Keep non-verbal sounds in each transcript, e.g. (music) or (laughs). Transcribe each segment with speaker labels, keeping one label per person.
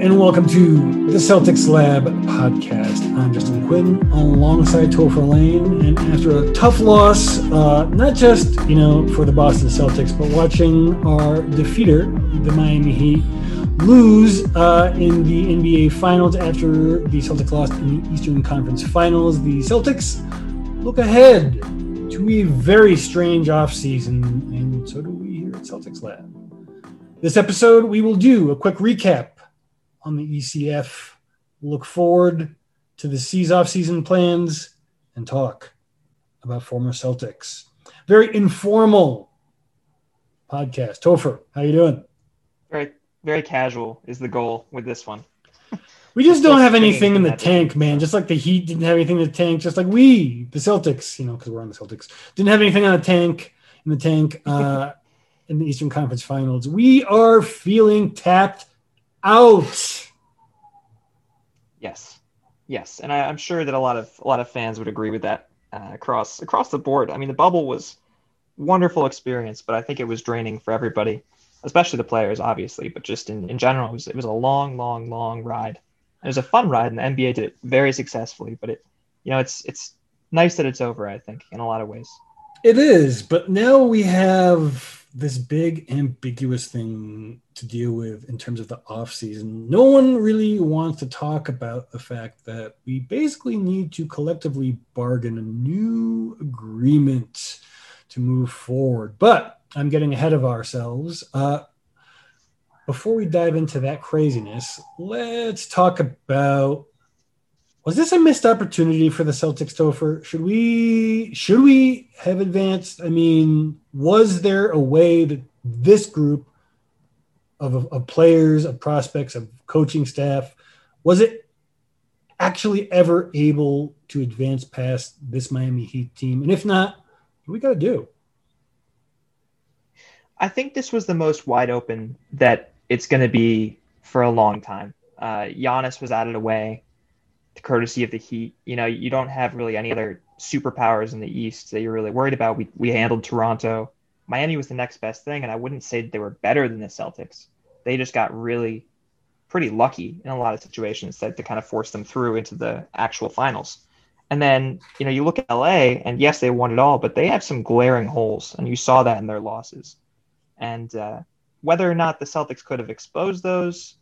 Speaker 1: and welcome to the Celtics Lab podcast. I'm Justin Quinn alongside Topher Lane. And after a tough loss, uh, not just, you know, for the Boston Celtics, but watching our defeater, the Miami Heat, lose uh, in the NBA Finals after the Celtics lost in the Eastern Conference Finals, the Celtics look ahead to a very strange offseason, and so do we here at Celtics Lab. This episode, we will do a quick recap on the ECF, look forward to the C's off-season plans, and talk about former Celtics. Very informal podcast. Topher, how you doing?
Speaker 2: Very, very casual is the goal with this one. (laughs)
Speaker 1: We just don't have anything in the tank, man. Just like the Heat didn't have anything in the tank, just like we, the Celtics, you know, because we're on the Celtics, didn't have anything on the tank in the tank (laughs) uh, in the Eastern Conference Finals. We are feeling tapped out.
Speaker 2: Yes, yes, and I, am sure that a lot of a lot of fans would agree with that uh, across across the board. I mean, the bubble was wonderful experience, but I think it was draining for everybody, especially the players, obviously, but just in, in general, it was it was a long, long, long ride. It was a fun ride, and the NBA did it very successfully. But it, you know, it's it's nice that it's over. I think in a lot of ways.
Speaker 1: It is, but now we have this big ambiguous thing to deal with in terms of the off season. No one really wants to talk about the fact that we basically need to collectively bargain a new agreement to move forward. But I'm getting ahead of ourselves. Uh, before we dive into that craziness, let's talk about was this a missed opportunity for the Celtics, Topher? Should we should we have advanced? I mean, was there a way that this group of, of players, of prospects, of coaching staff, was it actually ever able to advance past this Miami Heat team? And if not, what we got to do?
Speaker 2: I think this was the most wide open that it's going to be for a long time. Uh, Giannis was out of the way courtesy of the Heat. You know, you don't have really any other superpowers in the East that you're really worried about. We we handled Toronto. Miami was the next best thing, and I wouldn't say they were better than the Celtics. They just got really pretty lucky in a lot of situations that to kind of force them through into the actual finals. And then, you know, you look at LA, and yes, they won it all, but they have some glaring holes, and you saw that in their losses. And uh, whether or not the Celtics could have exposed those,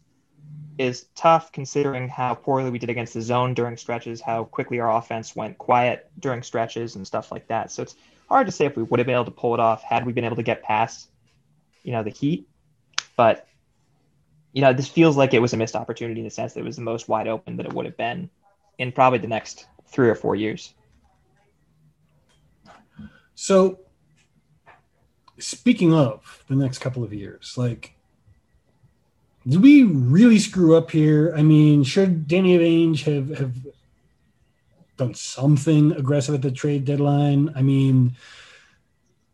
Speaker 2: is tough considering how poorly we did against the zone during stretches, how quickly our offense went quiet during stretches and stuff like that. So it's hard to say if we would have been able to pull it off had we been able to get past, you know, the Heat. But you know, this feels like it was a missed opportunity in the sense that it was the most wide open that it would have been in probably the next three or four years.
Speaker 1: So, speaking of the next couple of years, like did we really screw up here? I mean, should Danny Ainge have have done something aggressive at the trade deadline? I mean,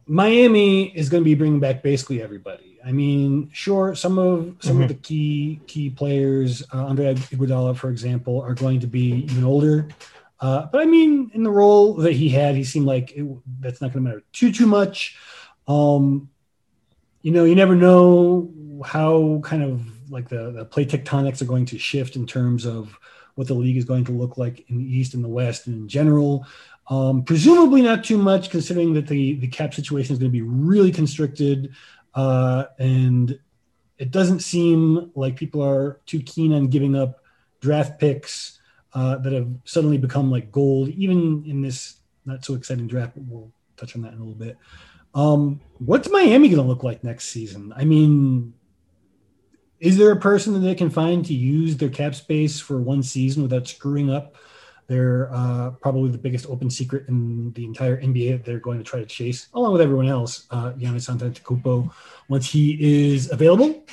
Speaker 1: Miami is going to be bringing back basically everybody. I mean, sure, some of some mm-hmm. of the key key players, uh, Andre Iguodala, for example, are going to be even older. Uh, but I mean, in the role that he had, he seemed like it, that's not going to matter too too much. Um, you know, you never know how kind of like the, the plate tectonics are going to shift in terms of what the league is going to look like in the East and the West and in general. Um, presumably not too much, considering that the the cap situation is going to be really constricted, uh, and it doesn't seem like people are too keen on giving up draft picks uh, that have suddenly become like gold, even in this not so exciting draft. We'll touch on that in a little bit. Um, what's Miami going to look like next season? I mean, is there a person that they can find to use their cap space for one season without screwing up their uh, probably the biggest open secret in the entire NBA that they're going to try to chase, along with everyone else, uh, Giannis Antetokounmpo, once he is available?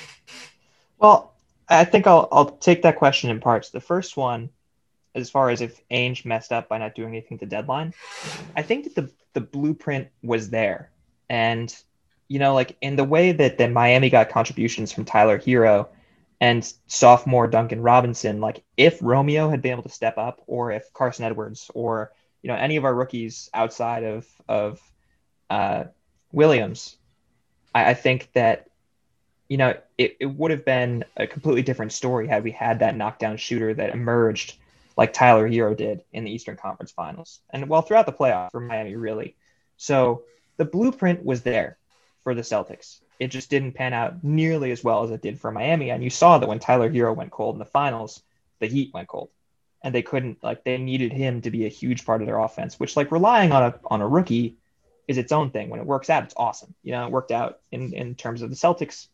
Speaker 2: Well, I think I'll I'll take that question in parts. The first one, as far as if Ainge messed up by not doing anything to deadline, I think that the the blueprint was there, and you know, like in the way that, that Miami got contributions from Tyler Herro and sophomore Duncan Robinson, like if Romeo had been able to step up or if Carson Edwards or, you know, any of our rookies outside of, of uh, Williams, I, I think that, you know, it, it would have been a completely different story had we had that knockdown shooter that emerged like Tyler Herro did in the Eastern Conference Finals, and well throughout the playoff for Miami, really. So the blueprint was there for the Celtics. It just didn't pan out nearly as well as it did for Miami, and you saw that when Tyler Herro went cold in the finals, the Heat went cold, and they couldn't like they needed him to be a huge part of their offense, which like relying on a on a rookie is its own thing. When it works out, it's awesome. You know, it worked out in in terms of the Celtics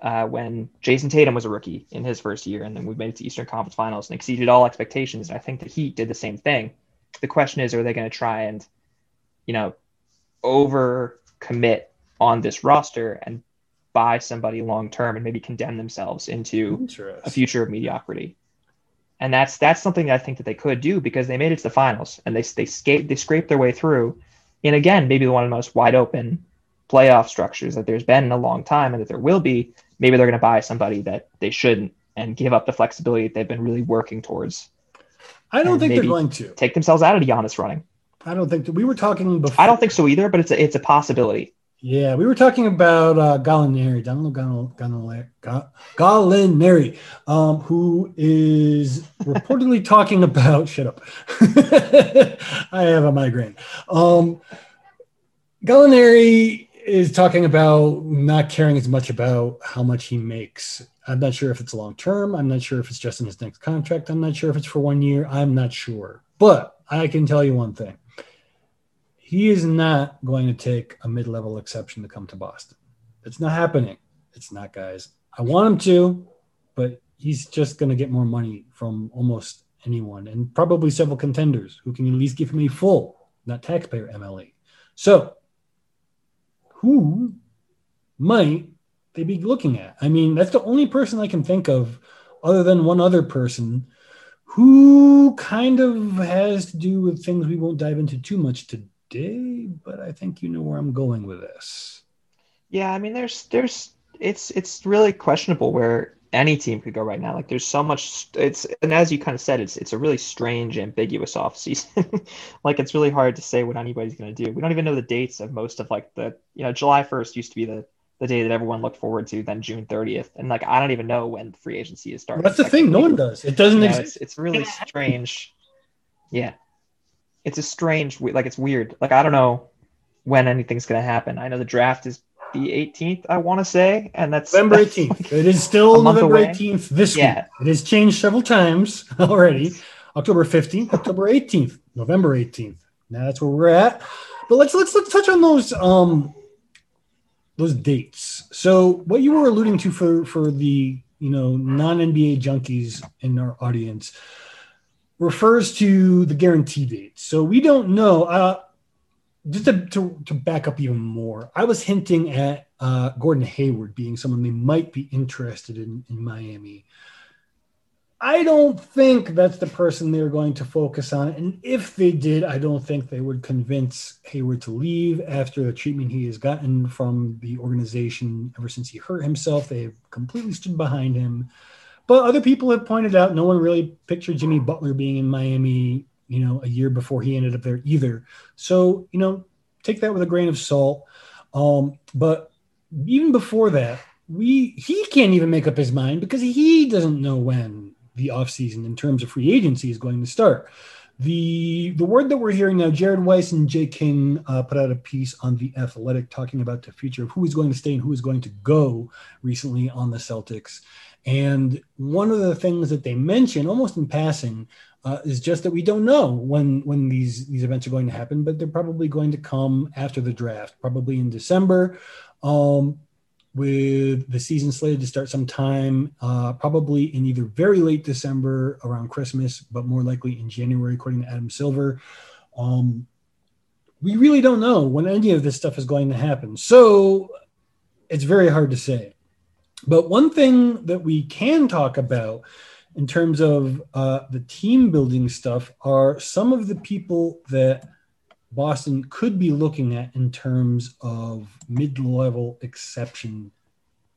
Speaker 2: uh, when Jayson Tatum was a rookie in his first year, and then we made it to Eastern Conference Finals and exceeded all expectations. And I think the Heat did the same thing. The question is, are they going to try and, you know, over commit on this roster and buy somebody long term and maybe condemn themselves into a future of mediocrity? And that's that's something I think that they could do because they made it to the finals and they they scaped they scraped their way through. And again, maybe one of the most wide open playoff structures that there's been in a long time and that there will be maybe they're going to buy somebody that they shouldn't and give up the flexibility that they've been really working towards.
Speaker 1: I don't think they're going to
Speaker 2: take themselves out of the Giannis running.
Speaker 1: I don't think that we were talking before.
Speaker 2: I don't think so either, but it's a, it's a possibility.
Speaker 1: Yeah, we were talking about uh, Gallinari, Donald Gallinari, Gallinari, um, who is reportedly (laughs) talking about. Shut up! (laughs) I have a migraine. Um, Gallinari is talking about not caring as much about how much he makes. I'm not sure if it's long term. I'm not sure if it's just in his next contract. I'm not sure if it's for one year. I'm not sure. But I can tell you one thing he is not going to take a mid level exception to come to Boston. It's not happening. It's not, guys. I want him to, but he's just going to get more money from almost anyone and probably several contenders who can at least give him a full, not taxpayer MLE. So who might they be looking at? I mean, that's the only person I can think of, other than one other person, who kind of has to do with things we won't dive into too much today. Day, but I think you know where I'm going with this.
Speaker 2: Yeah, I mean, there's there's it's it's really questionable where any team could go right now. Like there's so much it's and as you kind of said, it's it's a really strange, ambiguous off season. (laughs) like it's really hard to say what anybody's gonna do. We don't even know the dates of most of like the you know, July first used to be the the day that everyone looked forward to, then June 30th. And like I don't even know when free agency is starting.
Speaker 1: That's the thing, no one does. It doesn't you know,
Speaker 2: exist. It's, it's really strange. Yeah. It's a strange like it's weird. Like I don't know when anything's gonna happen. I know the draft is the 18th, I want to say, and that's
Speaker 1: November (laughs) 18th. Like it is still November away. 18th this yeah. week. It has changed several times (laughs) already. October 15th, October 18th, November 18th. Now that's where we're at. But let's let's let's touch on those um those dates. So what you were alluding to for for the you know non NBA junkies in our audience refers to the guarantee date. So we don't know. Uh, just to, to, to, back up even more, I was hinting at uh, Gordon Hayward being someone they might be interested in in Miami. I don't think that's the person they're going to focus on. And if they did, I don't think they would convince Hayward to leave after the treatment he has gotten from the organization ever since he hurt himself. They have completely stood behind him. But other people have pointed out no one really pictured Jimmy Butler being in Miami you know, a year before he ended up there either. So, you know, take that with a grain of salt. Um, but even before that, we he can't even make up his mind because he doesn't know when the offseason in terms of free agency is going to start. The the word that we're hearing now, Jared Weiss and Jay King uh, put out a piece on the Athletic talking about the future of who is going to stay and who is going to go recently on the Celtics. And one of the things that they mention, almost in passing, uh, is just that we don't know when when these these events are going to happen, but they're probably going to come after the draft, probably in December, um, with the season slated to start sometime, uh, probably in either very late December around Christmas, but more likely in January, according to Adam Silver. Um, we really don't know when any of this stuff is going to happen, so it's very hard to say. But one thing that we can talk about in terms of uh, the team building stuff are some of the people that Boston could be looking at in terms of mid level exception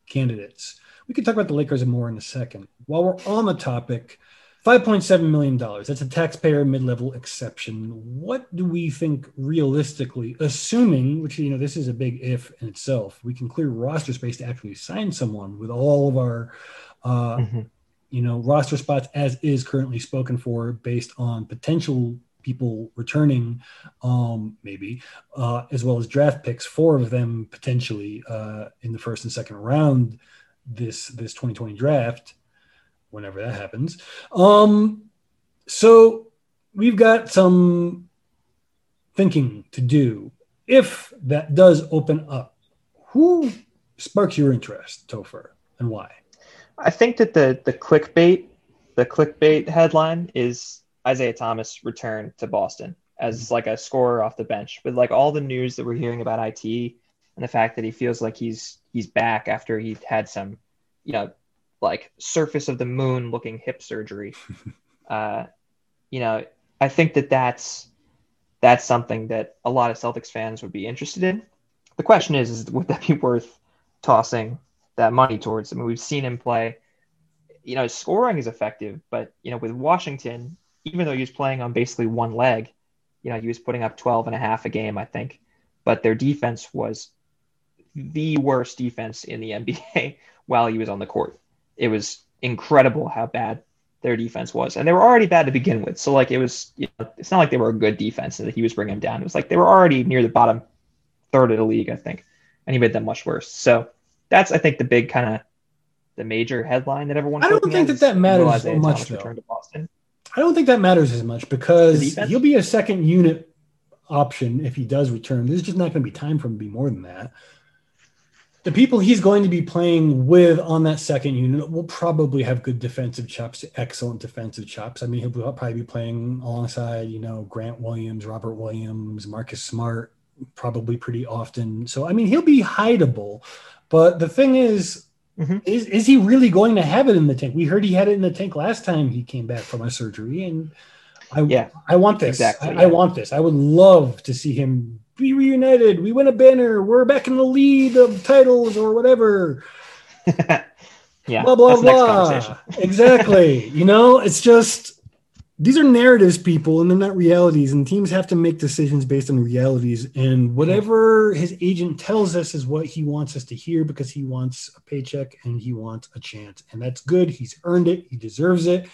Speaker 1: candidates. We could talk about the Lakers more in a second. While we're on the topic, $5.7 million. That's a taxpayer mid level exception. What do we think realistically, assuming, which, you know, this is a big if in itself, we can clear roster space to actually sign someone with all of our, uh, mm-hmm. you know, roster spots as is currently spoken for based on potential people returning, um, maybe, uh, as well as draft picks, four of them potentially uh, in the first and second round this this 2020 draft whenever that happens. Um, so we've got some thinking to do. If that does open up, who sparks your interest, Topher, and why?
Speaker 2: I think that the the clickbait, the clickbait headline is Isaiah Thomas return to Boston as like a scorer off the bench. With like all the news that we're hearing about IT and the fact that he feels like he's he's back after he had some, you know, like surface of the moon looking hip surgery. (laughs) uh, you know, I think that that's that's something that a lot of Celtics fans would be interested in. The question is, is would that be worth tossing that money towards? I mean, we've seen him play. You know, scoring is effective, but you know, with Washington, even though he was playing on basically one leg, you know, he was putting up 12 and a half a game, I think. But their defense was the worst defense in the NBA (laughs) while he was on the court it was incredible how bad their defense was, and they were already bad to begin with. So like it was, you know, it's not like they were a good defense and that he was bringing them down. It was like they were already near the bottom third of the league, I think, and he made them much worse. So that's I think the big kind of the major headline that everyone.
Speaker 1: I don't think that that matters so much though. To Boston. I don't think that matters as much because he'll be a second unit option if he does return. There's just not going to be time for him to be more than that the people he's going to be playing with on that second unit will probably have good defensive chops, excellent defensive chops. I mean, he'll probably be playing alongside, you know, Grant Williams, Robert Williams, Marcus Smart, probably pretty often. So, I mean, he'll be hideable. But the thing is, mm-hmm. is, is he really going to have it in the tank? We heard he had it in the tank last time he came back from a surgery. And I, yeah, I want this. Exactly, I. I want this. I would love to see him be reunited. We win a banner. We're back in the lead of titles or whatever. (laughs)
Speaker 2: yeah.
Speaker 1: Blah blah blah. (laughs) exactly. You know, it's just these are narratives, people, and they're not realities. And teams have to make decisions based on realities. And whatever his agent tells us is what he wants us to hear because he wants a paycheck and he wants a chance. And that's good. He's earned it. He deserves it.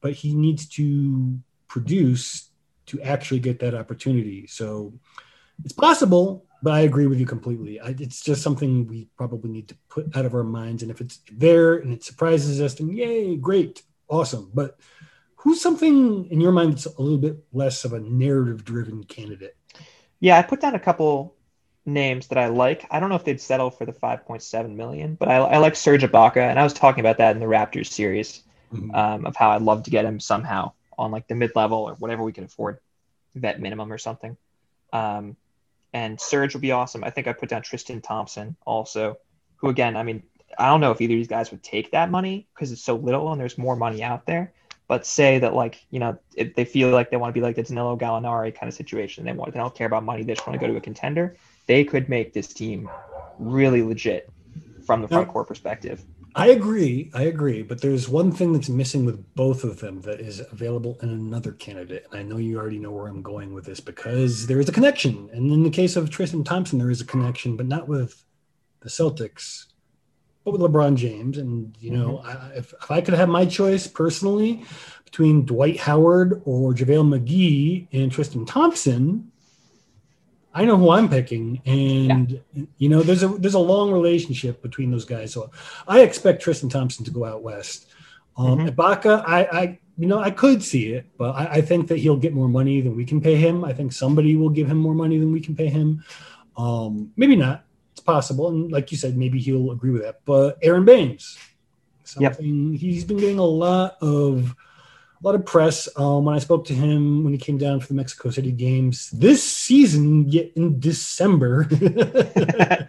Speaker 1: But he needs to produce to actually get that opportunity. So it's possible, but I agree with you completely. I, it's just something we probably need to put out of our minds. And if it's there and it surprises us, then yay, great, awesome. But who's something in your mind that's a little bit less of a narrative driven candidate?
Speaker 2: Yeah, I put down a couple names that I like. I don't know if they'd settle for the 5.7 million, but I, I like Serge Ibaka, and I was talking about that in the Raptors series mm-hmm. um, of how I'd love to get him somehow on like the mid level or whatever we can afford, vet minimum or something. Um, and Serge would be awesome. I think I put down Tristan Thompson also, who again, I mean, I don't know if either of these guys would take that money because it's so little and there's more money out there. But say that like you know if they feel like they want to be like the Danilo Gallinari kind of situation, they want they don't care about money, they just want to go to a contender. They could make this team really legit from the front court perspective.
Speaker 1: I agree. I agree. But there's one thing that's missing with both of them that is available in another candidate. And I know you already know where I'm going with this because there is a connection. And in the case of Tristan Thompson, there is a connection, but not with the Celtics, but with LeBron James. And, you know, mm-hmm. I, if, if I could have my choice personally between Dwight Howard or JaVale McGee and Tristan Thompson, I know who I'm picking, and yeah. you know, there's a there's a long relationship between those guys. So I expect Tristan Thompson to go out west. Um, mm-hmm. Ibaka, I, I, you know, I could see it, but I, I, think that he'll get more money than we can pay him. I think somebody will give him more money than we can pay him. Um, maybe not. It's possible, and like you said, maybe he'll agree with that. But Aron Baynes, something yep. he's been getting a lot of a lot of press um, when I spoke to him when he came down for the Mexico City games this season, yet in December. (laughs)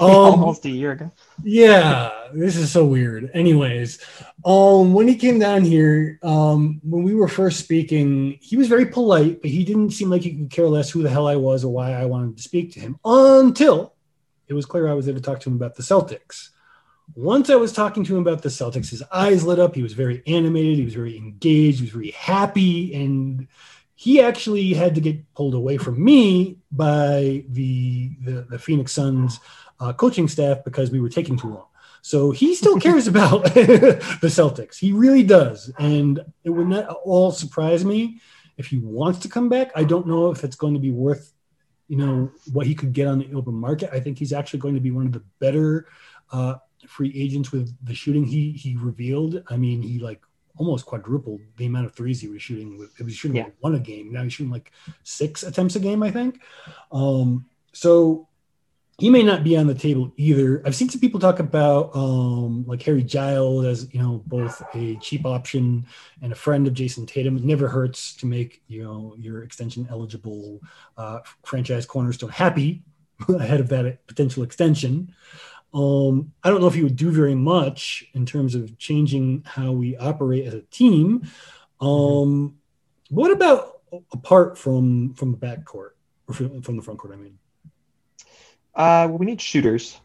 Speaker 2: um, Almost a year ago.
Speaker 1: yeah, this is so weird. Anyways, um, when he came down here, um, when we were first speaking, he was very polite, but he didn't seem like he could care less who the hell I was or why I wanted to speak to him until it was clear I was there to talk to him about the Celtics. Once I was talking to him about the Celtics, his eyes lit up. He was very animated. He was very engaged. He was very happy. And he actually had to get pulled away from me by the, the, the Phoenix Suns uh, coaching staff because we were taking too long. So he still (laughs) cares about (laughs) the Celtics. He really does. And it would not all surprise me if he wants to come back. I don't know if it's going to be worth, you know, what he could get on the open market. I think he's actually going to be one of the better uh, free agents with the shooting he he revealed. I mean, he like almost quadrupled the amount of threes he was shooting with. He was shooting yeah. like one a game. Now he's shooting like six attempts a game, I think. Um, so he may not be on the table either. I've seen some people talk about um, like Harry Giles as you know both a cheap option and a friend of Jayson Tatum. It never hurts to make you know your extension eligible uh, franchise cornerstone happy (laughs) ahead of that potential extension. Um, I don't know if he would do very much in terms of changing how we operate as a team. Um, what about apart from from the backcourt or from, from the front court? I mean.
Speaker 2: Uh, well, we need shooters.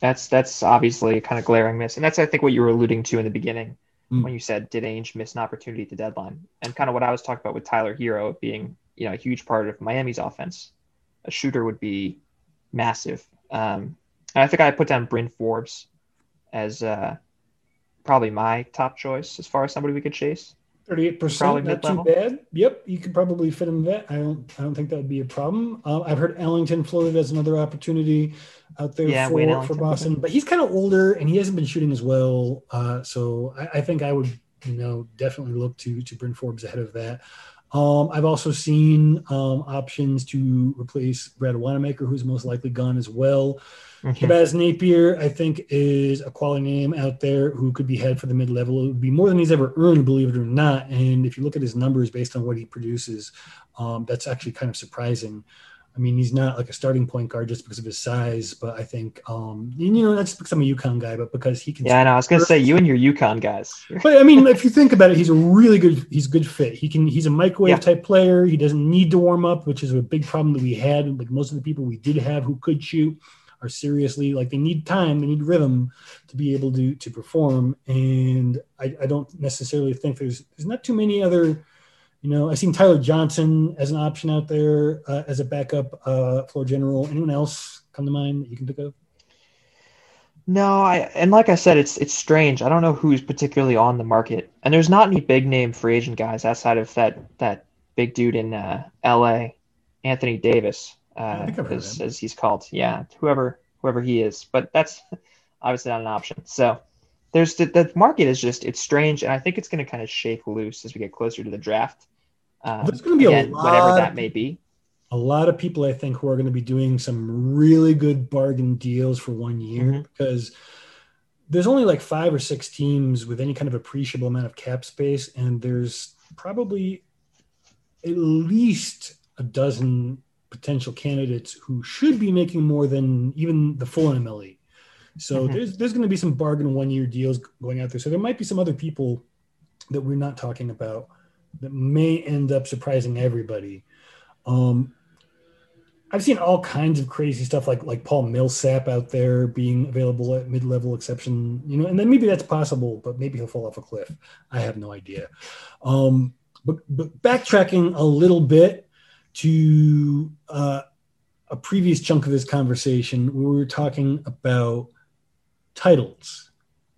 Speaker 2: That's that's obviously a kind of glaring miss, and that's I think what you were alluding to in the beginning mm. when you said did Ainge miss an opportunity at the deadline, and kind of what I was talking about with Tyler Herro being you know a huge part of Miami's offense. A shooter would be massive, um, and I think I put down Bryn Forbes as uh, probably my top choice as far as somebody we could chase.
Speaker 1: Thirty-eight percent, not too bad. Yep, you could probably fit in that. I don't, I don't think that would be a problem. Uh, I've heard Ellington floated as another opportunity out there yeah, for, for Boston, but he's kind of older and he hasn't been shooting as well. Uh, so I, I, think I would, you know, definitely look to to Bryn Forbes ahead of that. Um, I've also seen um, options to replace Brad Wanamaker, who's most likely gone as well. Shabazz Napier, I think, is a quality name out there who could be head for the mid level. It would be more than he's ever earned, believe it or not. And if you look at his numbers based on what he produces, um, that's actually kind of surprising. I mean, he's not like a starting point guard just because of his size, but I think, um, you know, just because I'm a UConn guy, but because he can.
Speaker 2: Yeah, I know. I was going to say you and your UConn guys. (laughs)
Speaker 1: but I mean, if you think about it, he's a really good. He's a good fit. He can. He's a microwave yeah. type player. He doesn't need to warm up, which is a big problem that we had. Like most of the people we did have who could shoot are seriously like they need time, they need rhythm to be able to to perform. And I, I don't necessarily think there's there's not too many other. You know, I've seen Tyler Johnson as an option out there uh, as a backup uh, floor general. Anyone else come to mind that you can think of?
Speaker 2: No, I and like I said, it's it's strange. I don't know who's particularly on the market, and there's not any big name free agent guys outside of that that big dude in uh, L.A., Anthony Davis uh, as, as, he's called. Yeah, whoever whoever he is, but that's (laughs) obviously not an option. So there's the, the market is just it's strange, and I think it's going to kind of shake loose as we get closer to the draft.
Speaker 1: Um, there's going to be again,
Speaker 2: a lot, whatever that may be.
Speaker 1: A lot of people, I think, who are going to be doing some really good bargain deals for one year mm-hmm. because there's only like five or six teams with any kind of appreciable amount of cap space, and there's probably at least a dozen potential candidates who should be making more than even the full MLE. So mm-hmm. there's there's going to be some bargain one year deals going out there. So there might be some other people that we're not talking about that may end up surprising everybody. Um, I've seen all kinds of crazy stuff like like Paul Millsap out there being available at mid level exception, you know, and then maybe that's possible, but maybe he'll fall off a cliff. I have no idea. Um, but but backtracking a little bit, to uh, a previous chunk of this conversation we were talking about titles.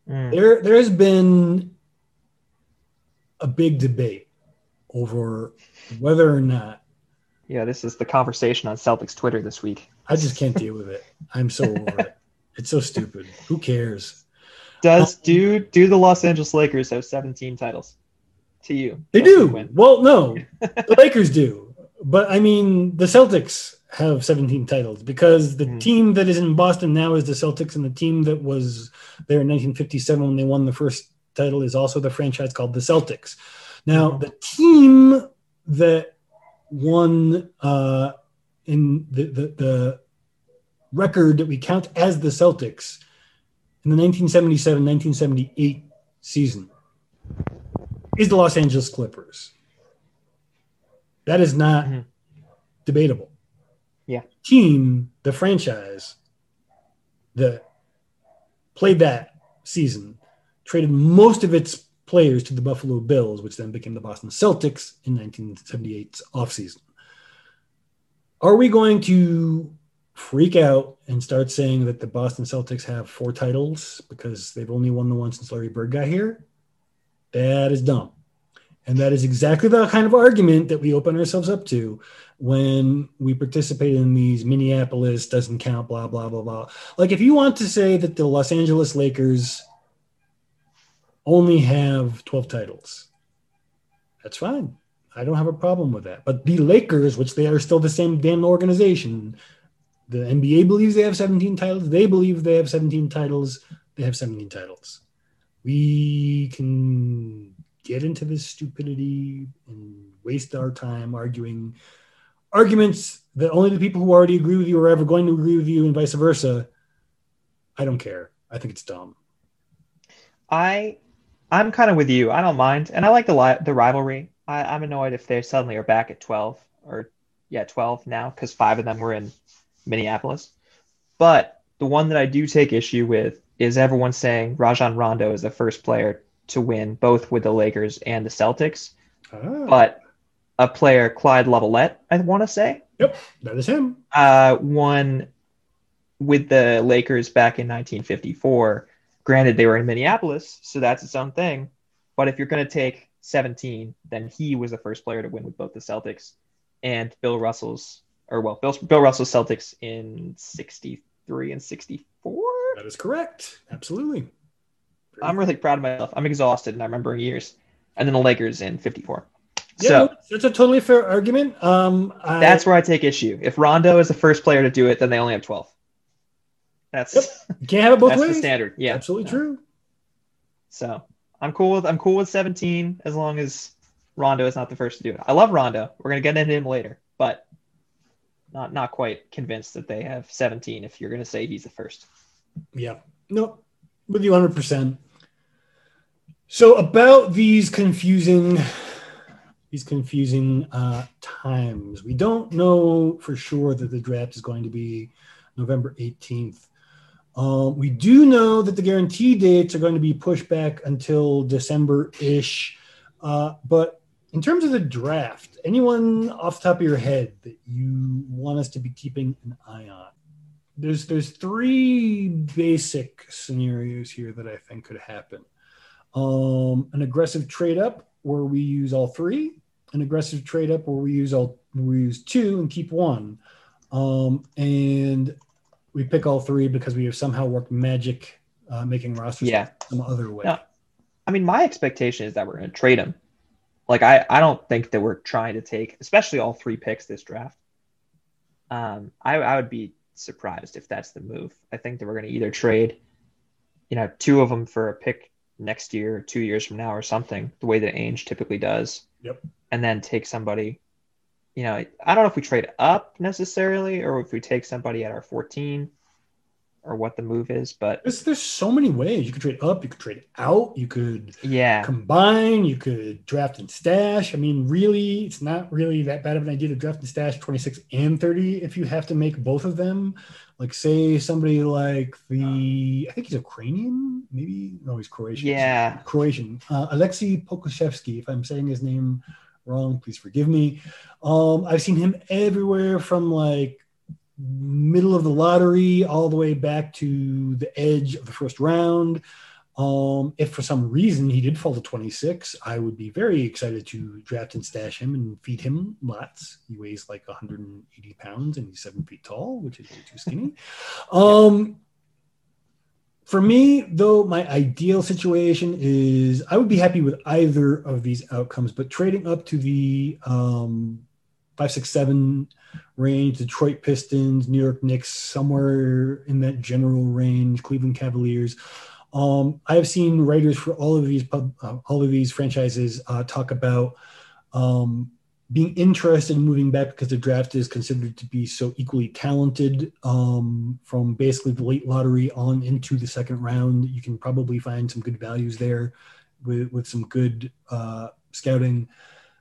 Speaker 1: Mm. There, there has been a big debate over whether or not.
Speaker 2: Yeah, this is the conversation on Celtics Twitter this week.
Speaker 1: I just can't deal with it. I'm so over it. It's so stupid. Who cares?
Speaker 2: Does um, do do the Los Angeles Lakers have 17 titles? To you,
Speaker 1: they do. Well, no, (laughs) the Lakers do but I mean, the Celtics have 17 titles because the mm. team that is in Boston now is the Celtics, and the team that was there in 1957 when they won the first title is also the franchise called the Celtics. Now, mm. the team that won uh, in the, the, the record that we count as the Celtics in the 1977 1978 season is the Los Angeles Clippers. That is not mm-hmm. debatable.
Speaker 2: Yeah.
Speaker 1: Team, the franchise, that played that season, traded most of its players to the Buffalo Bills, which then became the Boston Celtics in 1978's offseason. Are we going to freak out and start saying that the Boston Celtics have four titles because they've only won the one since Larry Bird got here? That is dumb. And that is exactly the kind of argument that we open ourselves up to when we participate in these Minneapolis doesn't count, blah, blah, blah, blah. Like, if you want to say that the Los Angeles Lakers only have 12 titles, that's fine. I don't have a problem with that. But the Lakers, which they are still the same damn organization, the NBA believes they have 17 titles. They believe they have 17 titles. They have 17 titles. We can get into this stupidity and waste our time arguing arguments that only the people who already agree with you are ever going to agree with you and vice versa. I don't care. I think it's dumb.
Speaker 2: I I'm kind of with you. I don't mind, and I like the li- the rivalry. I, I'm annoyed if they suddenly are back at 12 or yeah 12 now because five of them were in Minneapolis. But the one that I do take issue with is everyone saying Rajon Rondo is the first player to win both with the Lakers and the Celtics. Oh. But a player, Clyde Lovellette, I want to say.
Speaker 1: Yep, that is him.
Speaker 2: Uh, won with the Lakers back in 1954. Granted, they were in Minneapolis, so that's its own thing. But if you're going to take 17, then he was the first player to win with both the Celtics and Bill Russell's or well, Bill, Bill Russell Celtics in 63 and 64.
Speaker 1: That is correct. Absolutely.
Speaker 2: I'm really proud of myself. I'm exhausted and I remember years. And then the Lakers in 54.
Speaker 1: Yeah, so that's a totally fair argument. Um,
Speaker 2: I, that's where I take issue. If Rondo is the first player to do it, then they only have 12. That's
Speaker 1: yep. you can't have it both
Speaker 2: that's
Speaker 1: ways.
Speaker 2: the standard. Yeah,
Speaker 1: absolutely true.
Speaker 2: So I'm cool with I'm cool with 17 as long as Rondo is not the first to do it. I love Rondo. We're gonna get into him later, but not not quite convinced that they have 17 if you're going to say he's the first.
Speaker 1: Yeah. No, with you 100%. So about these confusing these confusing uh, times. We don't know for sure that the draft is going to be November 18th. Um, we do know that the guarantee dates are going to be pushed back until December ish. Uh, but in terms of the draft, anyone off the top of your head that you want us to be keeping an eye on? There's there's three basic scenarios here that I think could happen. Um, an aggressive trade up where we use all three, an aggressive trade up where we use all we use two and keep one, um, and we pick all three because we have somehow worked magic, uh, making rosters
Speaker 2: yeah.
Speaker 1: some other way.
Speaker 2: Now, I mean, my expectation is that we're going to trade them like I, I don't think that we're trying to take, especially all three picks this draft. Um, I, I would be surprised if that's the move. I think that we're going to either trade, you know, two of them for a pick next year, or two years from now, or something, the way that Ainge typically does.
Speaker 1: Yep.
Speaker 2: And then take somebody. You know, I don't know if we trade up necessarily, or if we take somebody at our 14 or what the move is, but
Speaker 1: there's, there's so many ways you could trade up, you could trade out, you could
Speaker 2: yeah
Speaker 1: combine, you could draft and stash. I mean, really, it's not really that bad of an idea to draft and stash 26 and 30 if you have to make both of them. Like, say somebody like the I think he's Ukrainian, maybe no, he's Croatian.
Speaker 2: Yeah,
Speaker 1: Croatian. Uh, Alexei Pokusevski, if I'm saying his name wrong, please forgive me. Um, I've seen him everywhere from like middle of the lottery all the way back to the edge of the first round. Um, if for some reason he did fall to 26, I would be very excited to draft and stash him and feed him lots. He weighs like 180 pounds and he's seven feet tall, which is way too skinny. (laughs) Um, for me, though, my ideal situation is I would be happy with either of these outcomes, but trading up to the um, five, six, seven range, Detroit Pistons, New York Knicks, somewhere in that general range, Cleveland Cavaliers. Um, I have seen writers for all of these pub, uh, all of these franchises uh, talk about um, being interested in moving back because the draft is considered to be so equally talented um, from basically the late lottery on into the second round. You can probably find some good values there with, with some good uh, scouting.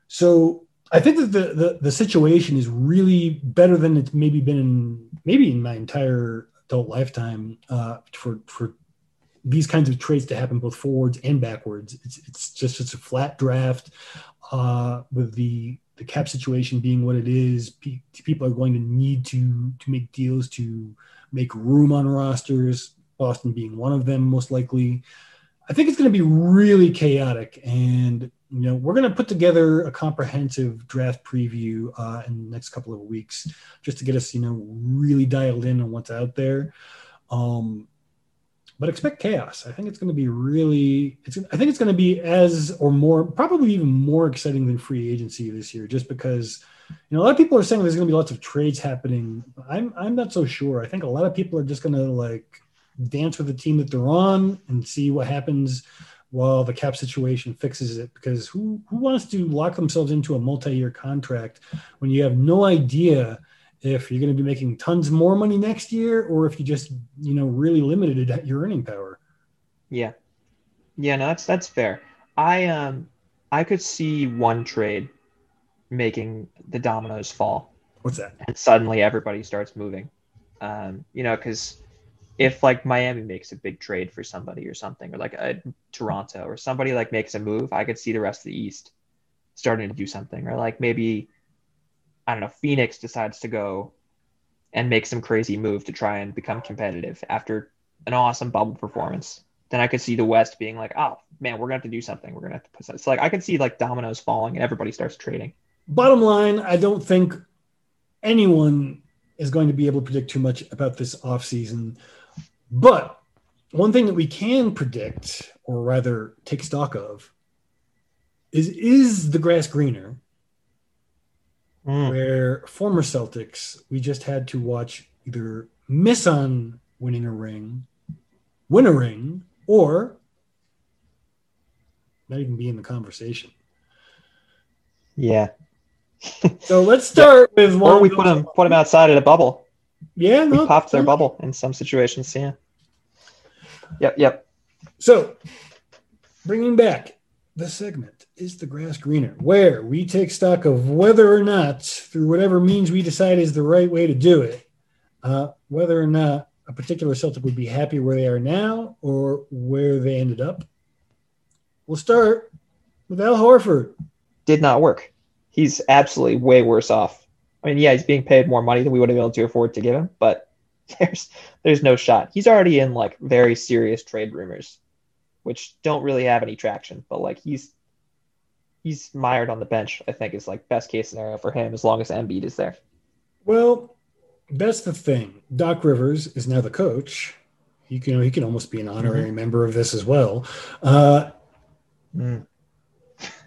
Speaker 1: So I think that the, the, the situation is really better than it's maybe been in maybe in my entire adult lifetime uh, for for these kinds of trades to happen both forwards and backwards. It's it's just it's a flat draft uh, with the the cap situation being what it is. People are going to need to to make deals to make room on rosters. Boston being one of them, most likely. I think it's going to be really chaotic, and you know we're going to put together a comprehensive draft preview uh, in the next couple of weeks, just to get us you know really dialed in on what's out there. Um, but expect chaos. I think it's going to be really. It's. I think it's going to be as or more, probably even more exciting than free agency this year, just because you know a lot of people are saying there's going to be lots of trades happening. I'm. I'm not so sure. I think a lot of people are just going to like dance with the team that they're on and see what happens while the cap situation fixes it. Because who who wants to lock themselves into a multi-year contract when you have no idea if you're going to be making tons more money next year or if you just you know really limited at your earning power.
Speaker 2: Yeah. Yeah no that's that's fair. I um i could see one trade making the dominoes fall.
Speaker 1: What's that?
Speaker 2: And suddenly everybody starts moving. Um you know because if like miami makes a big trade for somebody or something or like a toronto or somebody like makes a move i could see the rest of the east starting to do something. Or like maybe I don't know, Phoenix decides to go and make some crazy move to try and become competitive after an awesome bubble performance, then I could see the West being like, oh man, we're gonna have to do something. We're gonna have to put something." so like I could see like dominoes falling and everybody starts trading.
Speaker 1: Bottom line, I don't think anyone is going to be able to predict too much about this offseason. But one thing that we can predict, or rather take stock of, is is the grass greener? Mm. where former Celtics, we just had to watch either miss on winning a ring, win a ring, or not even be in the conversation.
Speaker 2: Yeah. (laughs)
Speaker 1: so let's start yeah. with
Speaker 2: one. Or we put them put them outside of the bubble.
Speaker 1: Yeah,
Speaker 2: no, we popped their bubble in some situations. Yeah. Yep. Yep.
Speaker 1: So, bringing back the segment is the grass greener, where we take stock of whether or not, through whatever means we decide is the right way to do it, uh, whether or not a particular Celtic would be happy where they are now or where they ended up. We'll start with Al Horford.
Speaker 2: Did not work. He's absolutely way worse off. I mean, yeah, he's being paid more money than we would have been able to afford to give him, but (laughs) there's there's no shot. He's already in like very serious trade rumors, which don't really have any traction. But like he's he's mired on the bench. I think is like best case scenario for him as long as Embiid is there.
Speaker 1: Well, that's the thing. Doc Rivers is now the coach. He can, you know, he can almost be an honorary mm-hmm. member of this as well. Uh, mm.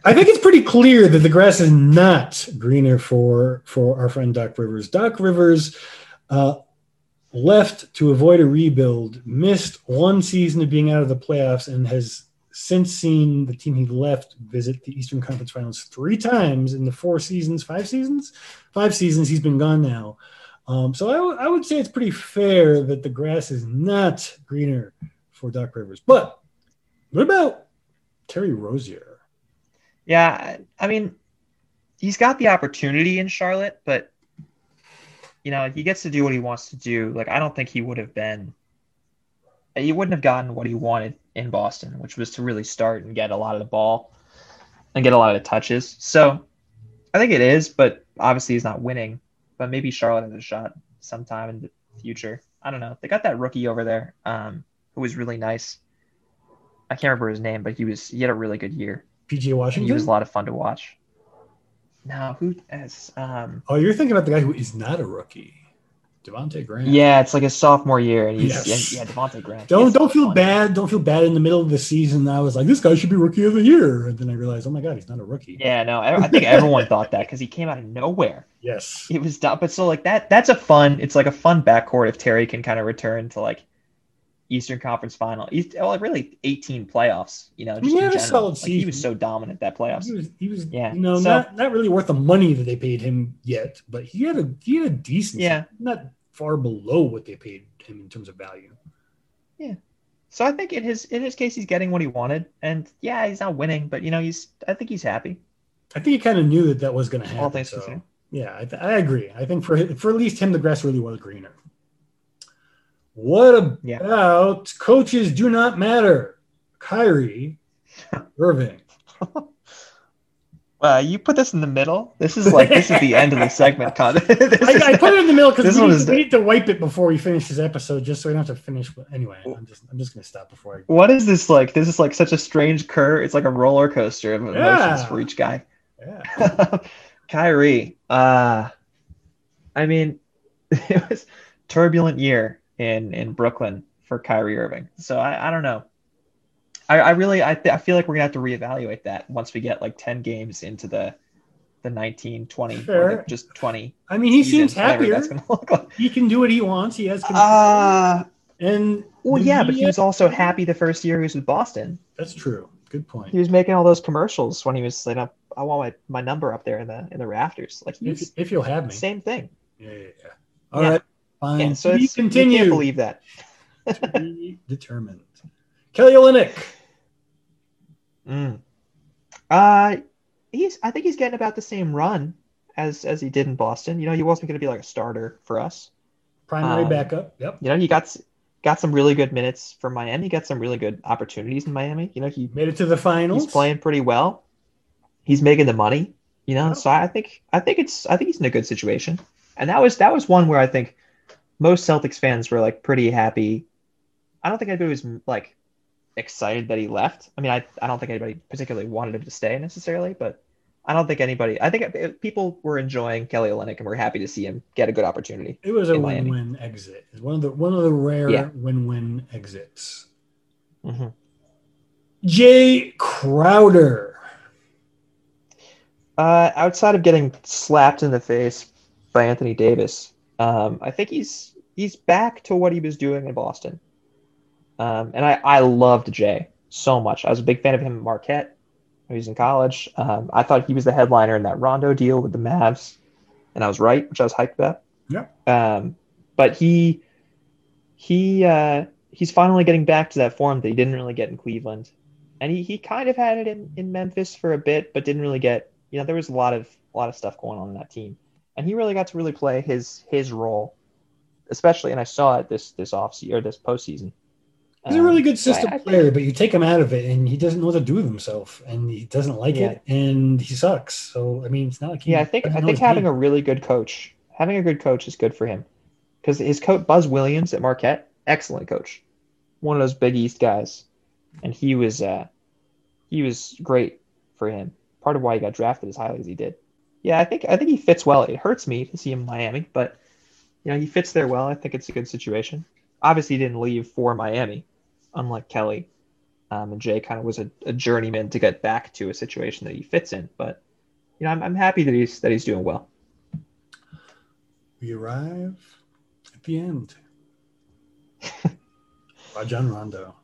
Speaker 1: I think it's pretty clear that the grass is not greener for for our friend Doc Rivers. Doc Rivers uh, left to avoid a rebuild, missed one season of being out of the playoffs, and has since seen the team he left visit the Eastern Conference Finals three times in the four seasons, five seasons, five seasons he's been gone now. Um, so I, w- I would say it's pretty fair that the grass is not greener for Doc Rivers. But what about Terry Rozier?
Speaker 2: Yeah, I mean, he's got the opportunity in Charlotte, but you know, he gets to do what he wants to do. Like, I don't think he would have been he wouldn't have gotten what he wanted in Boston, which was to really start and get a lot of the ball and get a lot of the touches. So I think it is, but obviously he's not winning. But maybe Charlotte has a shot sometime in the future. I don't know. They got that rookie over there um, who was really nice. I can't remember his name, but he was he had a really good year.
Speaker 1: PJ Washington.
Speaker 2: He was a lot of fun to watch. Now who as um
Speaker 1: Oh, you're thinking about the guy who is not a rookie. Devonte Graham.
Speaker 2: Yeah, it's like a sophomore year, and he's yes. yeah, yeah Devonte Graham.
Speaker 1: Don't don't feel bad. Don't feel bad in the middle of the season. I was like, this guy should be rookie of the year, and then I realized, oh my god, he's not a rookie.
Speaker 2: Yeah, no, I, I think everyone thought that because he came out of nowhere.
Speaker 1: Yes,
Speaker 2: it was dumb. But so like that, that's a fun. It's like a fun backcourt if Terry can kind of return to like Eastern Conference Final. East, oh, well, really 18 playoffs. You know, just
Speaker 1: he had a solid season. Like,
Speaker 2: he was so dominant that playoffs.
Speaker 1: He was, he was, yeah. You know, so, not not really worth the money that they paid him yet, but he had a he had a decent.
Speaker 2: Yeah,
Speaker 1: season. not far below what they paid him in terms of value.
Speaker 2: Yeah. So I think in his in his case he's getting what he wanted, and yeah, he's not winning, but you know he's I think he's happy.
Speaker 1: I think he kind of knew that that was going to happen. All things so, yeah, I, th- I, agree. I think for for at least him, the grass really was greener. What about yeah. coaches do not matter? Kyrie (laughs) Irving.
Speaker 2: Uh, you put this in the middle. This is like this is the end of the segment. Con- (laughs) I,
Speaker 1: I, put it in the middle because we, we, need to wipe it before we finish this episode, just so we don't have to finish. Anyway, I'm just I'm just gonna stop before I.
Speaker 2: What is this like? This is like such a strange curve. It's like a roller coaster of emotions yeah. for each guy. Yeah. (laughs) Kyrie. Uh, I mean, it was turbulent year in in Brooklyn for Kyrie Irving. So I, I don't know. I, I really I, th- I feel like we're gonna have to reevaluate that once we get like 10 games into the the 19 20 or just 20
Speaker 1: i mean he seems happier. that's gonna (laughs) look like. he can do what he wants. He has
Speaker 2: uh,
Speaker 1: and
Speaker 2: well yeah but he was also happy the first year he was with boston.
Speaker 1: That's true. Good point.
Speaker 2: He was making all those commercials when he was like i want my, my number up there in the in the rafters. Like
Speaker 1: if, if you'll have me.
Speaker 2: Same thing.
Speaker 1: Yeah yeah, yeah. All yeah. right, fine
Speaker 2: yeah, so we continue can't believe that (laughs)
Speaker 1: to be determined kelly Olynyk
Speaker 2: Mm. Uh, he's. I think he's getting about the same run as as he did in Boston. You know, he wasn't going to be like a starter for us.
Speaker 1: Primary um, backup. Yep.
Speaker 2: You know, he got got some really good minutes for Miami. He got some really good opportunities in Miami. You know, he
Speaker 1: made it to the finals.
Speaker 2: He's playing pretty well. He's making the money. You know, yep. so I think I think it's I think he's in a good situation. And that was that was one where I think most Celtics fans were like pretty happy. I don't think anybody was like excited that he left. I mean, I, I don't think anybody particularly wanted him to stay necessarily, but I don't think anybody. I think it, people were enjoying Kelly Olynyk and were happy to see him get a good opportunity.
Speaker 1: It was a win-win Miami. exit. It's one of the one of the rare yeah. win-win exits. Mm-hmm. Jae Crowder.
Speaker 2: Uh, outside of getting slapped in the face by Anthony Davis, um, I think he's he's back to what he was doing in Boston. Um, and I, I loved Jae so much. I was a big fan of him at Marquette when he was in college. Um, I thought he was the headliner in that Rondo deal with the Mavs, and I was right, which I was hyped about.
Speaker 1: Yeah.
Speaker 2: Um, but he he uh, he's finally getting back to that form that he didn't really get in Cleveland, and he, he kind of had it in, in Memphis for a bit, but didn't really get. You know, there was a lot of a lot of stuff going on in that team, and he really got to really play his his role, especially. And I saw it this this off or this postseason
Speaker 1: He's a really good system I, I player, think... but you take him out of it and he doesn't know what to do with himself and he doesn't like yeah. it and he sucks. So I mean, it's not like
Speaker 2: he yeah. I think I think having game. a really good coach, having a good coach is good for him because his coach Buzz Williams at Marquette, excellent coach, one of those Big East guys, and he was uh, he was great for him. Part of why he got drafted as highly as he did. Yeah, I think I think he fits well. It hurts me to see him in Miami, but you know he fits there well. I think it's a good situation. Obviously, he didn't leave for Miami unlike Kelly. Um, and Jae kind of was a, a, journeyman to get back to a situation that he fits in. But you know, I'm, I'm happy that he's that he's doing well.
Speaker 1: We arrive at the end. (laughs) Rajon Rondo.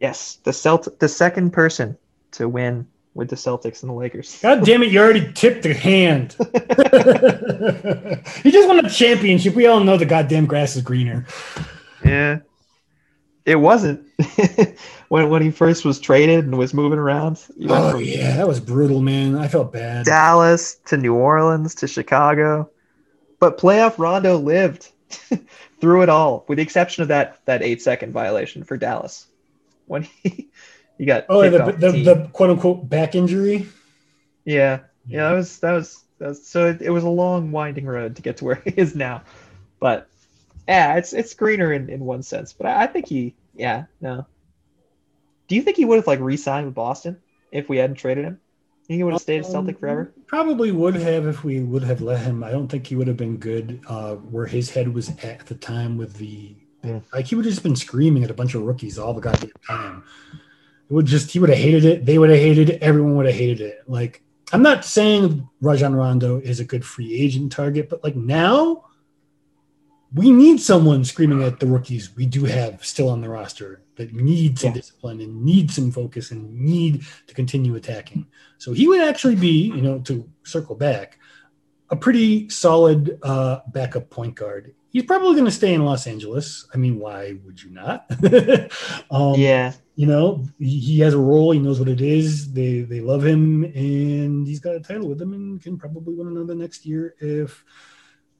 Speaker 2: Yes, the Celt the second person to win with the Celtics and the Lakers. (laughs)
Speaker 1: God damn it, you already tipped the hand. (laughs) he just won a championship. We all know the goddamn grass is greener.
Speaker 2: Yeah. It wasn't (laughs) when when he first was traded and was moving around.
Speaker 1: Oh yeah, that was brutal, man. I felt bad.
Speaker 2: Dallas to New Orleans to Chicago, but playoff Rondo lived through it all, with the exception of that that eight second violation for Dallas when he he got
Speaker 1: oh the the, the, the, quote unquote back injury.
Speaker 2: Yeah, yeah, that was that was, that was so it, it was a long winding road to get to where (laughs) he is now, but yeah, it's it's greener in, in one sense, but I, I think he, yeah, no. Do you think he would have like re-signed with Boston if we hadn't traded him? think he would have stayed a Celtic um, forever?
Speaker 1: Probably would have if we would have let him. I don't think he would have been good uh, where his head was at the time with the yeah. like he would have just been screaming at a bunch of rookies all the goddamn time. Would just he would have hated it. They would have hated it. Everyone would have hated it. Like I'm not saying Rajon Rondo is a good free agent target, but like now we need someone screaming at the rookies we do have still on the roster that need some yeah. discipline and need some focus and need to continue attacking. So he would actually be, you know, to circle back, a pretty solid uh, backup point guard. He's probably going to stay in Los Angeles. I mean, why would you not? (laughs)
Speaker 2: um, yeah.
Speaker 1: You know, he, has a role. He knows what it is. They they love him, and he's got a title with them, and can probably win another next year if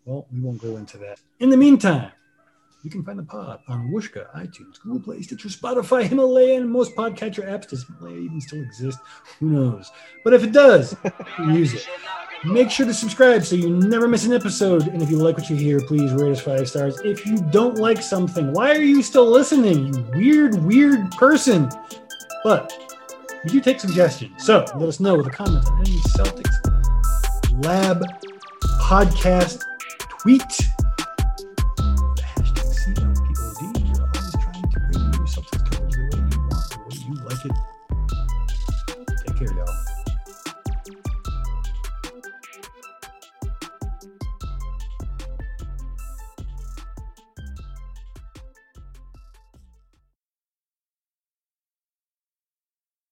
Speaker 1: well, we won't go into that. In the meantime, You can find the pod on Whooshkaa, iTunes, Google Play, Stitcher, Spotify, Himalaya, and most podcatcher apps. Does Himalaya even still exist? Who knows? But if it does, (laughs) use it. Make sure to subscribe so you never miss an episode. And if you like what you hear, please rate us five stars. If you don't like something, why are you still listening? You weird, weird person. But we do take suggestions. So let us know with a comment on any Celtics Lab podcast tweet